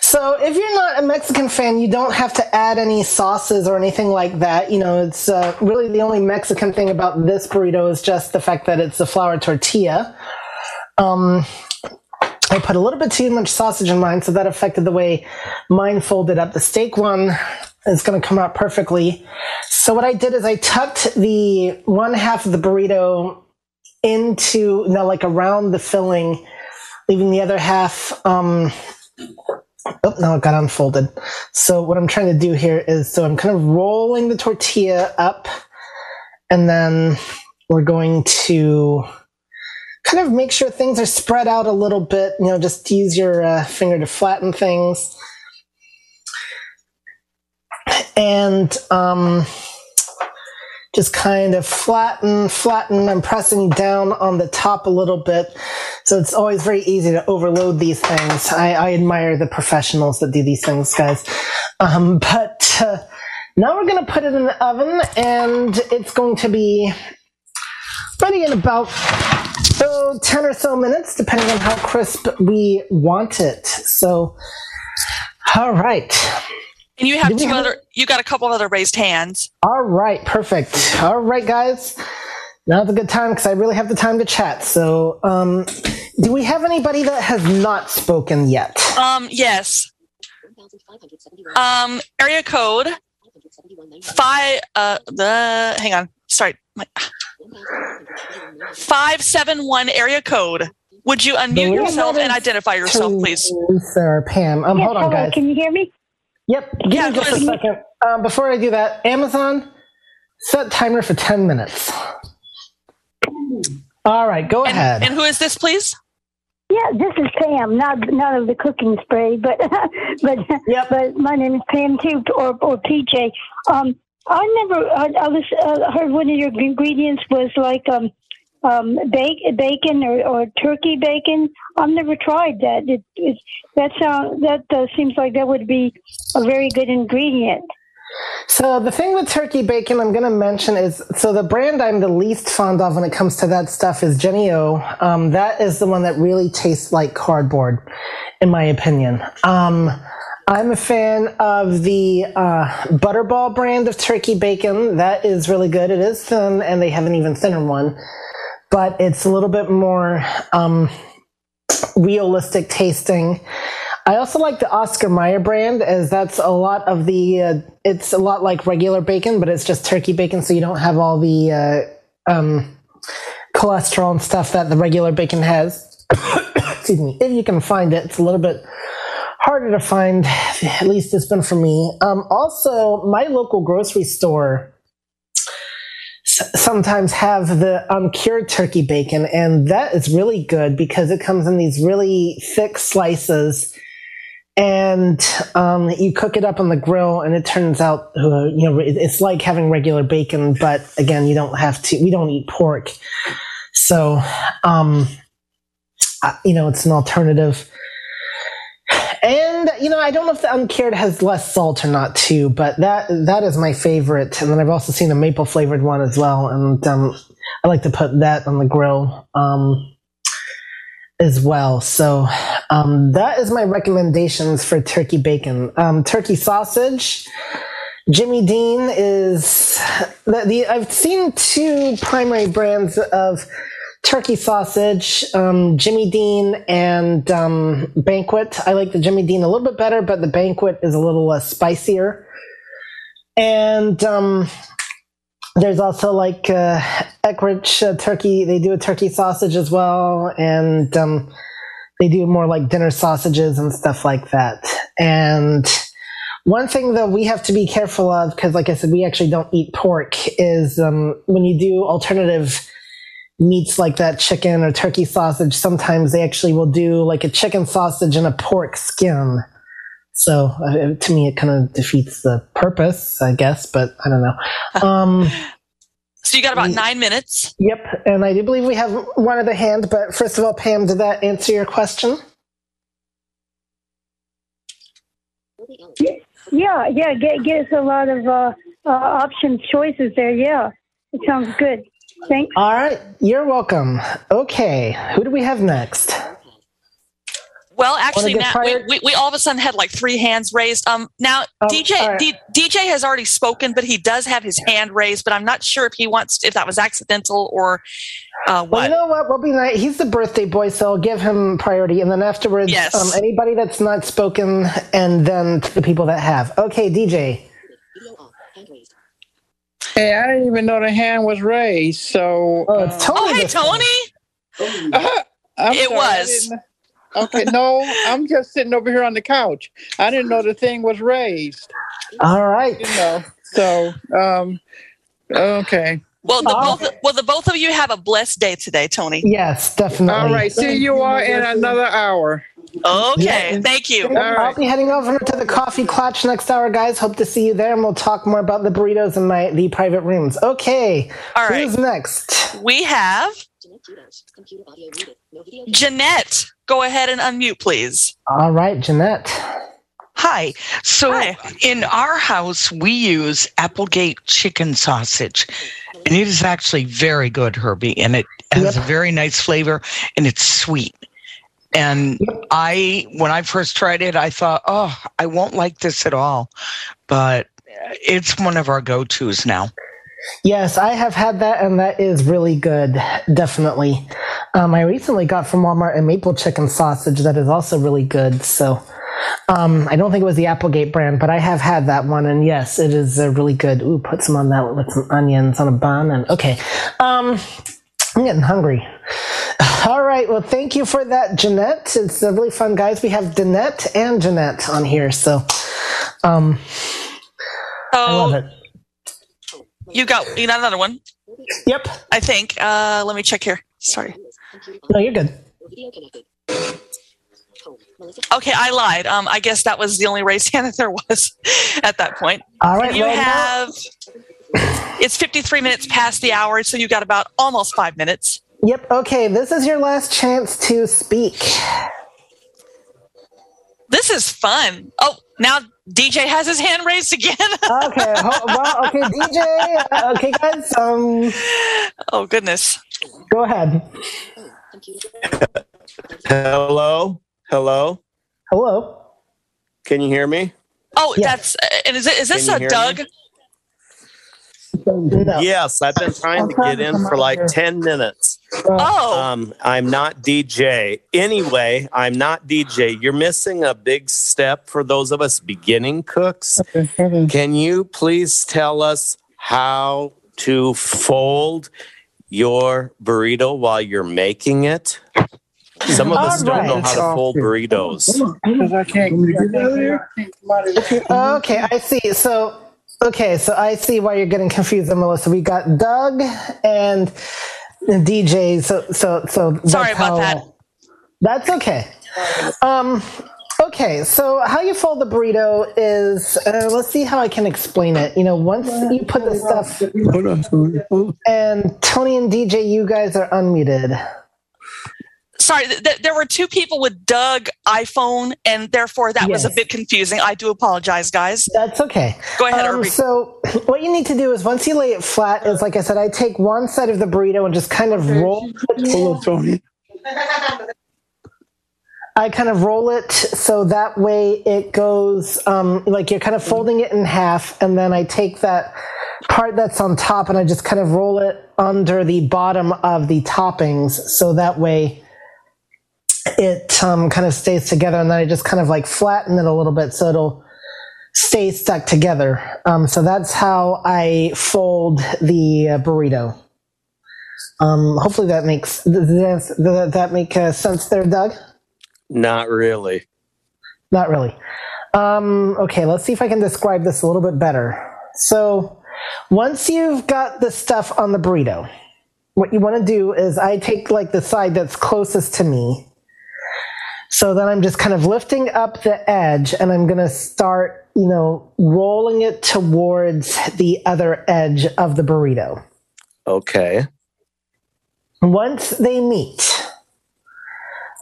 So, if you're not a Mexican fan, you don't have to add any sauces or anything like that. You know, it's uh, really the only Mexican thing about this burrito is just the fact that it's a flour tortilla. Um, I put a little bit too much sausage in mine, so that affected the way mine folded up. The steak one is going to come out perfectly. So, what I did is I tucked the one half of the burrito into, know, like around the filling, leaving the other half. Um, Oh, no, it got unfolded. So what I'm trying to do here is, so I'm kind of rolling the tortilla up, and then we're going to kind of make sure things are spread out a little bit. You know, just use your uh, finger to flatten things. And um, just kind of flatten, flatten. I'm pressing down on the top a little bit. So it's always very easy to overload these things. I, I admire the professionals that do these things, guys. Um, but uh, now we're going to put it in the oven and it's going to be ready in about oh, 10 or so minutes, depending on how crisp we want it. So, all right. And you have Do we two have- other, you got a couple other raised hands. All right, perfect. All right, guys. Now's a good time because I really have the time to chat. So, um, do we have anybody that has not spoken yet? Um, yes. Um, area code five, uh, the, hang on, sorry. My, 571 area code. Would you unmute yourself and identify yourself, please? Teresa Pam. Um, Yes, hold on, hello, guys. Can you hear me? Yep. Give Yeah, me just a second. Um, before I do that, Amazon, set timer for 10 minutes. All right, go And, ahead. and who is this, please? Yeah, this is Pam, not not of the cooking spray, but but Yep. but my name is Pam too, or or PJ. Um, I never I, I was uh, heard one of your ingredients was like um um bacon, bacon or, or turkey bacon. I've never tried that. It, it that sound that uh, seems like that would be a very good ingredient. So the thing with turkey bacon I'm going to mention is so the brand I'm the least fond of when it comes to that stuff is Jennie-O. Um, that is the one that really tastes like cardboard, in my opinion. Um, I'm a fan of the uh, Butterball brand of turkey bacon. That is really good. It is thin, and they have an even thinner one, but it's a little bit more um, realistic tasting. I also like the Oscar Mayer brand, as that's a lot of the. Uh, it's a lot like regular bacon, but it's just turkey bacon, so you don't have all the uh, um, cholesterol and stuff that the regular bacon has. Excuse me. If you can find it, it's a little bit harder to find. At least it's been for me. Um, also, my local grocery store sometimes have the uncured turkey bacon, and that is really good because it comes in these really thick slices and um, you cook it up on the grill and it turns out uh, you know it's like having regular bacon but again you don't have to we don't eat pork. So um uh, you know it's an alternative. And you know i don't know if the uncured has less salt or not too but that that is my favorite and then i've also seen a maple flavored one as well and um i like to put that on the grill um as well. So um, that is my recommendations for turkey bacon. Um, turkey sausage. Jimmy Dean is the, the I've seen two primary brands of turkey sausage, um, Jimmy Dean and um, Banquet. I like the Jimmy Dean a little bit better, but the Banquet is a little less spicier. And um, there's also like uh, Eckrich uh, turkey. They do a turkey sausage as well, and um, they do more like dinner sausages and stuff like that. And one thing that we have to be careful of, because like I said, we actually don't eat pork, is um, when you do alternative meats like that chicken or turkey sausage, sometimes they actually will do like a chicken sausage and a pork skin. So uh, to me, it kind of defeats the purpose, I guess, but I don't know. Um, So you got about nine minutes. yep. And I do believe we have one other hand, but first of all, Pam, did that answer your question? Yeah, yeah, get, get us a lot of uh, uh, option choices there. Yeah, it sounds good. Thanks. All right. You're welcome. Okay. Who do we have next? Well, actually, get now we, we, we all of a sudden had like three hands raised. Um, now Oh, DJ all right. D, DJ has already spoken, but he does have his hand raised. But I'm not sure if he wants if that was accidental or uh, Well, you know what? We'll be nice. He's the birthday boy, so I'll give him priority. And then afterwards, Yes. um, anybody that's not spoken, and then the people that have. Okay, DJ. Hey, I didn't even know the hand was raised. So, Oh, Tony. oh, hey. Tony. I'm It sorry, was. Okay, no, I'm just sitting over here on the couch. I didn't know the thing was raised. All right. You know, so um, okay. Well, the Oh. both well the both of you have a blessed day today, Tony. Yes, definitely. All right, see you all in another hour. Okay, Yeah. thank you. All I'll right. be heading over to the coffee clutch next hour, guys. Hope to see you there, and we'll talk more about the burritos in my the private rooms. Okay. All right. Who's next? We have Jeanette. Go ahead and unmute, please. All right, Jeanette. Hi. So Hi. in our house, we use Applegate chicken sausage, and it is actually very good, Herbie, and it has Yep. a very nice flavor and it's sweet. And I, when I first tried it, I thought, oh, I won't like this at all, but it's one of our go-tos now. Yes, I have had that, and that is really good. Definitely. Um, I recently got from Walmart a maple chicken sausage that is also really good. So um, I don't think it was the Applegate brand, but I have had that one, and yes, it is uh, really good. Ooh, put some on that with some onions on a bun, and okay. Um, I'm getting hungry. Right. Well, thank you for that, Jeanette. It's really fun, guys. We have Danette and Jeanette on here, so um, I love Oh, it. you got you got another one. Yep. I think. Uh, let me check here. Sorry. No, you're good. Okay, I lied. Um, I guess that was the only raised hand that there was at that point. All right. You well, now- have. It's 53 minutes past the hour, so you got about almost five minutes. Yep. Okay. This is your last chance to speak. This is fun. Oh, now DJ has his hand raised again. Okay. ho- well, okay, DJ. uh, Okay, guys. Um, oh goodness. go ahead. Hello? Hello? Hello. Can you hear me? Oh, Yeah. that's and is it is this a Doug? me? No. Yes, I've been trying to get in for like 10 minutes. Oh, Um, I'm not DJ. Anyway, I'm not DJ. You're missing a big step for those of us beginning cooks. Can you please tell us how to fold your burrito while you're making it? Some of us All don't know how to fold burritos. I can't. Okay, I see. So, okay, so I see why you're getting confused, Melissa. We got Doug and DJ. So, so, so. that's Sorry about how- that. That's okay. Um, okay, so how you fold the burrito is, uh, let's see how I can explain it. You know, once you put the stuff, and Tony and DJ, you guys are unmuted. Sorry. Th- th- there were two people with Doug iPhone, and therefore that was a bit confusing. I do apologize, guys. That's okay. Go ahead, Um, Herbie. so what you need to do is once you lay it flat, is like I said, I take one side of the burrito and just kind of roll. Hello, Tony. I kind of roll it so that way it goes um, like you're kind of folding it in half, and then I take that part that's on top and I just kind of roll it under the bottom of the toppings, so that way it um, kind of stays together, and then I just kind of like flatten it a little bit so it'll stay stuck together. Um, so that's how I fold the uh, burrito. Um, hopefully that makes does that, make uh, sense there, Doug? Not really. Not really. Um, okay, let's see if I can describe this a little bit better. So, once you've got the stuff on the burrito, what you want to do is I take like the side that's closest to me. So then I'm just kind of lifting up the edge and I'm going to start, you know, rolling it towards the other edge of the burrito. Okay. Once they meet,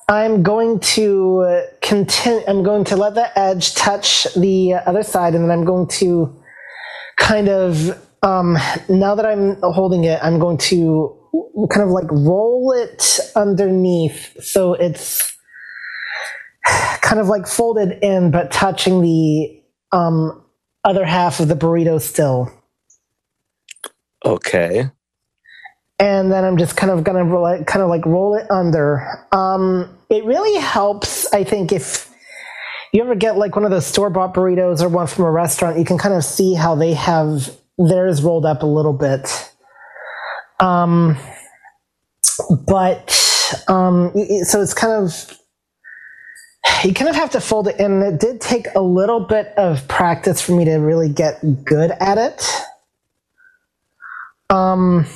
I'm going to continue, I'm going to let the edge touch the other side and then I'm going to kind of, um, now that I'm holding it, I'm going to kind of like roll it underneath so it's kind of like folded in but touching the um, other half of the burrito still. Okay. And then I'm just kind of gonna roll, kind of like roll it under. Um, it really helps, I think, if you ever get like one of those store bought burritos or one from a restaurant, you can kind of see how they have theirs rolled up a little bit. Um, but um, so it's kind of you kind of have to fold it in. It did take a little bit of practice for me to really get good at it. Um,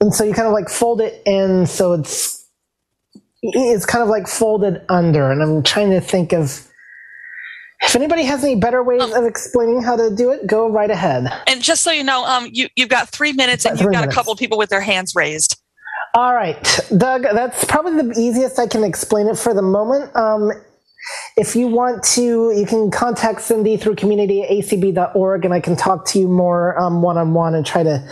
and so you kind of like fold it in so it's it's kind of like folded under. And I'm trying to think of if anybody has any better ways of explaining how to do it, go right ahead. And just so you know, um, you you've got three minutes, and you've got minutes. a couple of people with their hands raised. All right, Doug, that's probably the easiest I can explain it for the moment. Um, if you want to, you can contact Cindy through community at acb.org, and I can talk to you more one on one and try to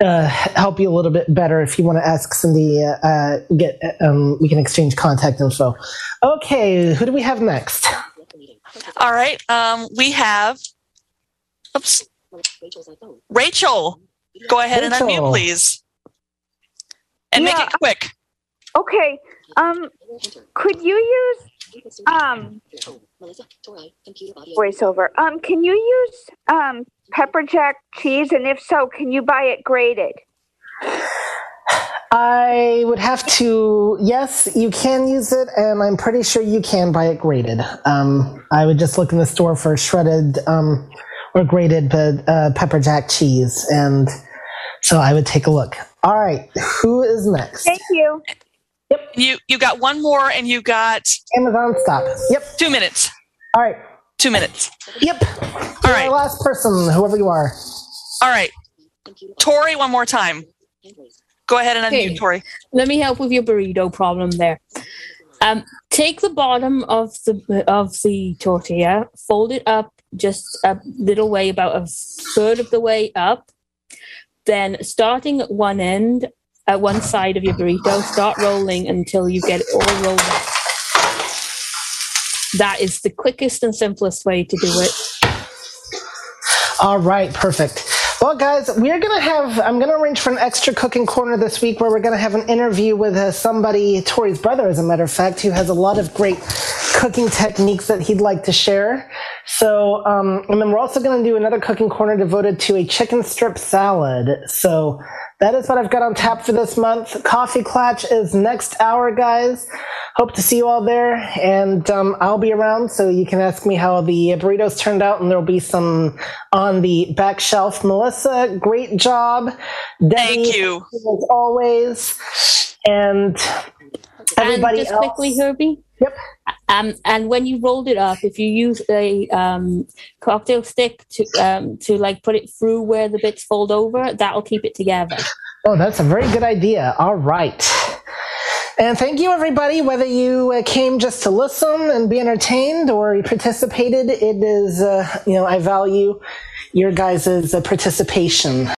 uh, help you a little bit better. If you want to ask Cindy, uh, uh, get um, we can exchange contact info. Okay, who do we have next? All right, um, we have. Oops, Rachel. Go ahead and unmute, please, and make it quick. Okay. Um, could you use um voiceover? Um, can you use um pepper jack cheese, and if so, can you buy it grated? I would have to. Yes, you can use it, and I'm pretty sure you can buy it grated. Um, I would just look in the store for shredded um, or grated but, uh, pepper jack cheese, and so I would take a look. All right, who is next? Thank you. Yep. You you got one more, and you got Amazon stop. Yep. Two minutes. All right. Two minutes. Yep. All right. Last person, whoever you are. All right, Tori. One more time. Go ahead and unmute, Okay. Tori. Let me help with your burrito problem there. Um, take the bottom of the of the tortilla, fold it up just a little way, about a third of the way up. Then, starting at one end, at one side of your burrito, start rolling until you get it all rolled up. That is the quickest and simplest way to do it. All right, perfect. Well, guys, we're going to have, I'm going to arrange for an extra cooking corner this week where we're going to have an interview with uh, somebody, Tori's brother, as a matter of fact, who has a lot of great cooking techniques that he'd like to share. So, um, and then we're also going to do another cooking corner devoted to a chicken strip salad. So, that is what I've got on tap for this month. Coffee Clatch is next hour, guys. Hope to see you all there, and um, I'll be around so you can ask me how the burritos turned out, and there'll be some on the back shelf. Melissa, great job. Debbie, Thank you. as always, and everybody and just else. quickly, Herbie. Yep. Um, and when you rolled it up, if you use a um, cocktail stick to um, to like put it through where the bits fold over, that'll keep it together. Oh, that's a very good idea. All right. And thank you, everybody. Whether you uh, came just to listen and be entertained or you participated, it is, uh, you know, I value your guys' uh, participation.